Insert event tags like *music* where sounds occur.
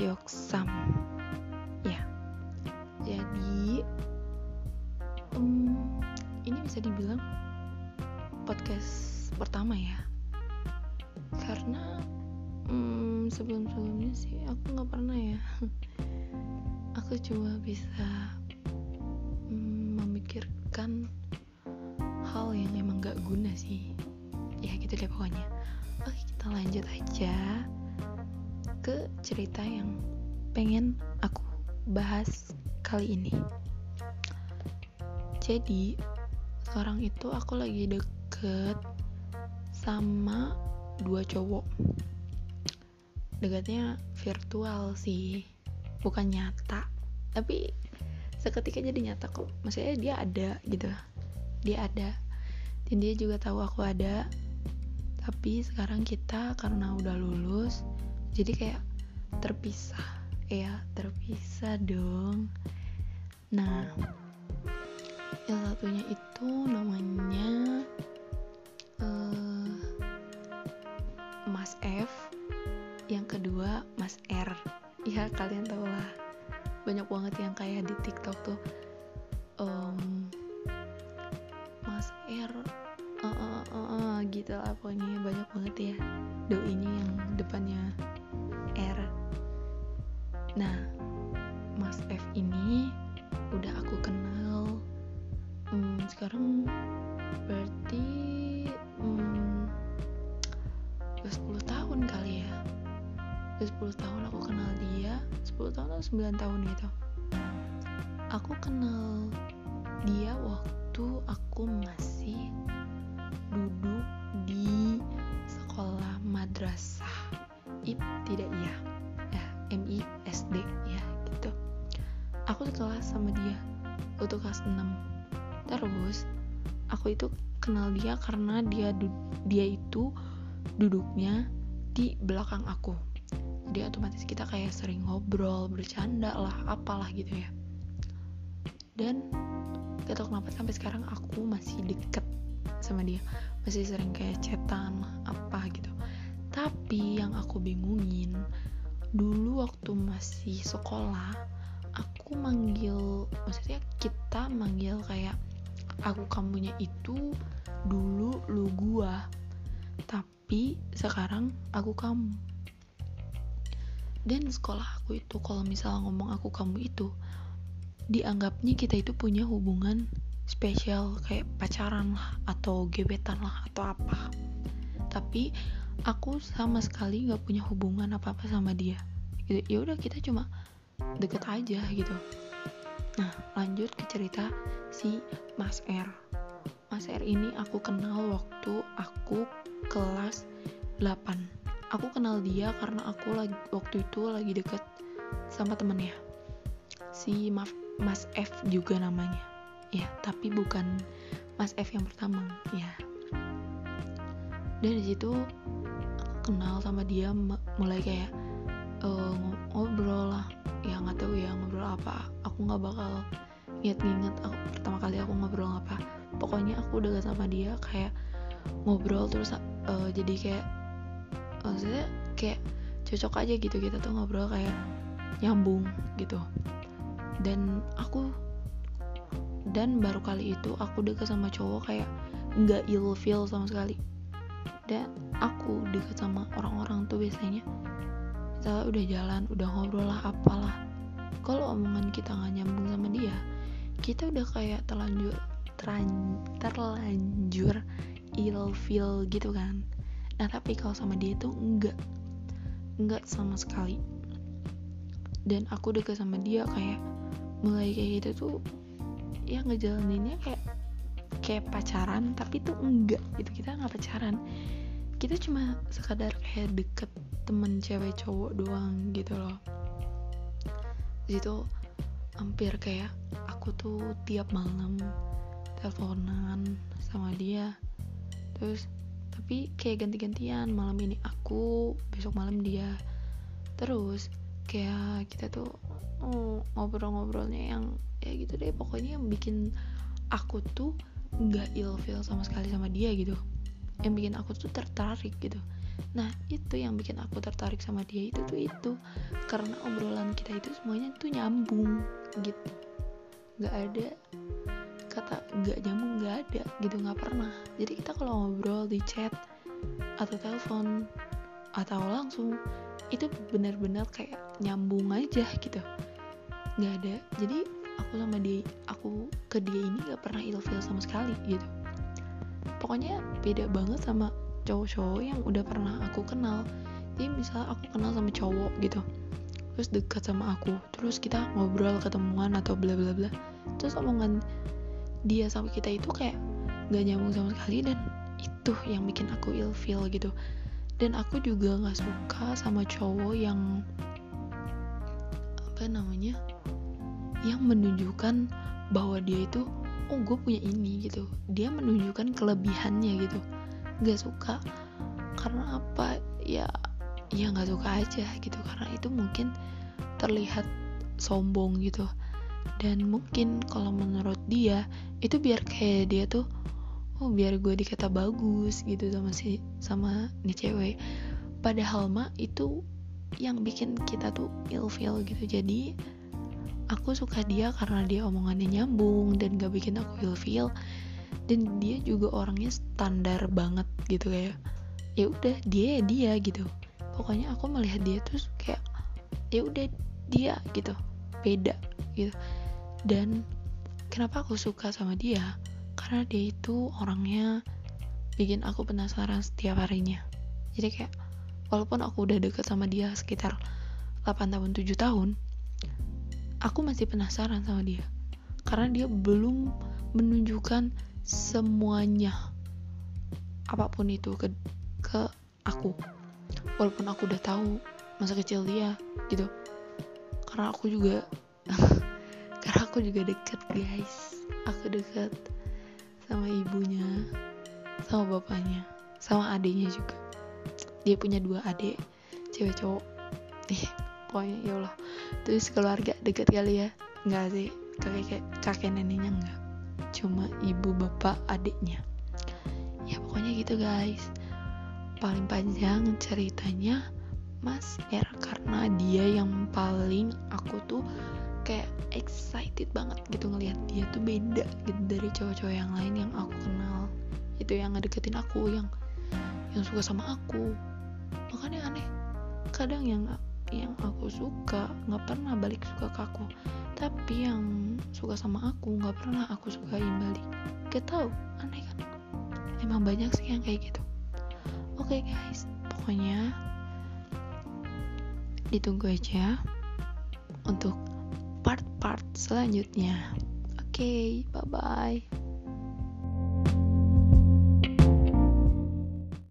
Yoksam. Ya. Jadi um, ini bisa dibilang podcast pertama ya. Karena um, sebelum sebelumnya sih aku nggak pernah ya. *laughs* Aku cuma bisa um, memikirkan hal yang emang gak guna sih. Ya gitu deh pokoknya. Oke kita lanjut aja ke cerita yang pengen aku bahas kali ini. Jadi sekarang itu aku lagi deket sama dua cowok. Dekatnya virtual sih bukan nyata. Tapi seketika jadi nyata kok. Maksudnya dia ada gitu. Dia ada. Dan dia juga tahu aku ada. Tapi sekarang kita karena udah lulus jadi kayak terpisah. Ya terpisah dong. Nah yang satunya itu namanya uh, Mas F. Yang kedua Mas R. Ya kalian tau lah. Banyak banget yang kayak di TikTok tuh. Um, Mas R uh, uh, uh, uh, gitu lah pokoknya. Banyak banget ya doinya yang depannya nah Mas F ini udah aku kenal um, sekarang berarti um, udah 10 tahun kali ya? Udah 10 tahun aku kenal dia 10 tahun atau 9 tahun gitu? Aku kenal dia waktu aku masih duduk di sekolah madrasah. Ip tidak sekelas sama dia waktu kelas 6 terus aku itu kenal dia karena dia dia itu duduknya di belakang aku. Jadi otomatis kita kayak sering ngobrol bercanda lah apalah gitu ya. Dan gak tau kenapa sampai sekarang aku masih deket sama dia. Masih sering kayak lah apa gitu. Tapi yang aku bingungin dulu waktu masih sekolah aku manggil maksudnya kita manggil kayak aku kamunya itu dulu lu gua. Tapi sekarang aku kamu. Dan sekolah aku itu kalau misalnya ngomong aku kamu itu dianggapnya kita itu punya hubungan spesial kayak pacaran lah atau gebetan lah atau apa. Tapi aku sama sekali nggak punya hubungan apa apa sama dia. Gitu ya udah kita cuma deket aja gitu. Nah lanjut ke cerita si Mas R. Mas R ini aku kenal waktu aku kelas 8 aku kenal dia karena aku lagi waktu itu lagi deket sama temennya. Si Mas, Mas F juga namanya. Ya tapi bukan Mas F yang pertama ya. Dan di situ kenal sama dia mulai kayak uh, ngobrol lah. Ya nggak tahu ya ngobrol apa. Aku nggak bakal inget-inget aku pertama kali aku ngobrol apa. Pokoknya aku udah sama dia kayak ngobrol terus uh, jadi kayak maksudnya kayak cocok aja gitu. Kita tuh ngobrol kayak nyambung gitu. Dan aku dan baru kali itu aku deket sama cowok kayak nggak feel sama sekali. Dan aku deket sama orang-orang tuh biasanya misalnya udah jalan udah ngobrol lah apalah. Kalau omongan kita nggak nyambung sama dia kita udah kayak terlanjur terlanjur feel gitu kan. Nah tapi kalau sama dia tuh enggak enggak sama sekali. Dan aku deket sama dia kayak mulai kayak gitu tuh ya ngejalaninnya kayak kayak pacaran tapi tuh enggak gitu. Kita nggak pacaran kita cuma sekadar kayak deket temen cewek cowok doang gitu loh. Itu hampir kayak aku tuh tiap malam teleponan sama dia. Terus tapi kayak ganti-gantian malam ini aku besok malam dia. Terus kayak kita tuh oh, ngobrol-ngobrolnya yang ya gitu deh. Pokoknya yang bikin aku tuh nggak ilfeel sama sekali sama dia gitu yang bikin aku tuh tertarik gitu. Nah itu yang bikin aku tertarik sama dia itu tuh itu. Karena obrolan kita itu semuanya tuh nyambung gitu. Nggak ada kata nggak nyambung nggak ada gitu nggak pernah. Jadi kita kalau ngobrol di chat atau telepon atau langsung itu benar-benar kayak nyambung aja gitu. Nggak ada. Jadi aku sama dia aku ke dia ini nggak pernah ilfeel sama sekali gitu pokoknya beda banget sama cowok-cowok yang udah pernah aku kenal. Jadi misalnya aku kenal sama cowok gitu. Terus dekat sama aku. Terus kita ngobrol ketemuan atau bla bla bla. Terus omongan dia sama kita itu kayak nggak nyambung sama sekali dan itu yang bikin aku ilfeel gitu. Dan aku juga nggak suka sama cowok yang apa namanya yang menunjukkan bahwa dia itu oh gue punya ini gitu. Dia menunjukkan kelebihannya gitu. Nggak suka. Karena apa? Ya ya nggak suka aja gitu. Karena itu mungkin terlihat sombong gitu. Dan mungkin kalau menurut dia itu biar kayak dia tuh oh biar gue dikata bagus gitu sama si sama nih cewek. Padahal mah itu yang bikin kita tuh ilfeel gitu. Jadi aku suka dia karena dia omongannya nyambung dan gak bikin aku ilfeel. Dan dia juga orangnya standar banget gitu kayak ya udah dia ya dia gitu. Pokoknya aku melihat dia terus kayak ya udah dia gitu. Beda gitu. Dan kenapa aku suka sama dia? Karena dia itu orangnya bikin aku penasaran setiap harinya. Jadi kayak walaupun aku udah deket sama dia sekitar 8 tahun 7 tahun aku masih penasaran sama dia. Karena dia belum menunjukkan semuanya apa pun itu ke ke aku. Walaupun aku udah tahu masa kecil dia gitu. Karena aku juga *laughs* karena aku juga deket guys. Aku deket sama ibunya sama bapaknya sama adiknya juga. Dia punya dua adik cewek cowok. Ih pokoknya ya Allah terus keluarga deket kali ya? Nggak sih kakek kakek neneknya nggak cuma ibu bapak adiknya. Ya pokoknya gitu guys. Paling panjang ceritanya Mas R karena dia yang paling aku tuh kayak excited banget gitu ngelihat dia tuh beda gitu dari cowok-cowok yang lain yang aku kenal. Itu yang ngedeketin aku yang yang suka sama aku. Makanya aneh. Kadang yang yang aku suka nggak pernah balik suka ke aku. Tapi yang suka sama aku nggak pernah aku sukain balik. Gak tau aneh kan? Emang banyak sih yang kayak gitu. Oke okay, guys. Pokoknya ditunggu aja untuk part-part selanjutnya. Oke, okay, bye-bye.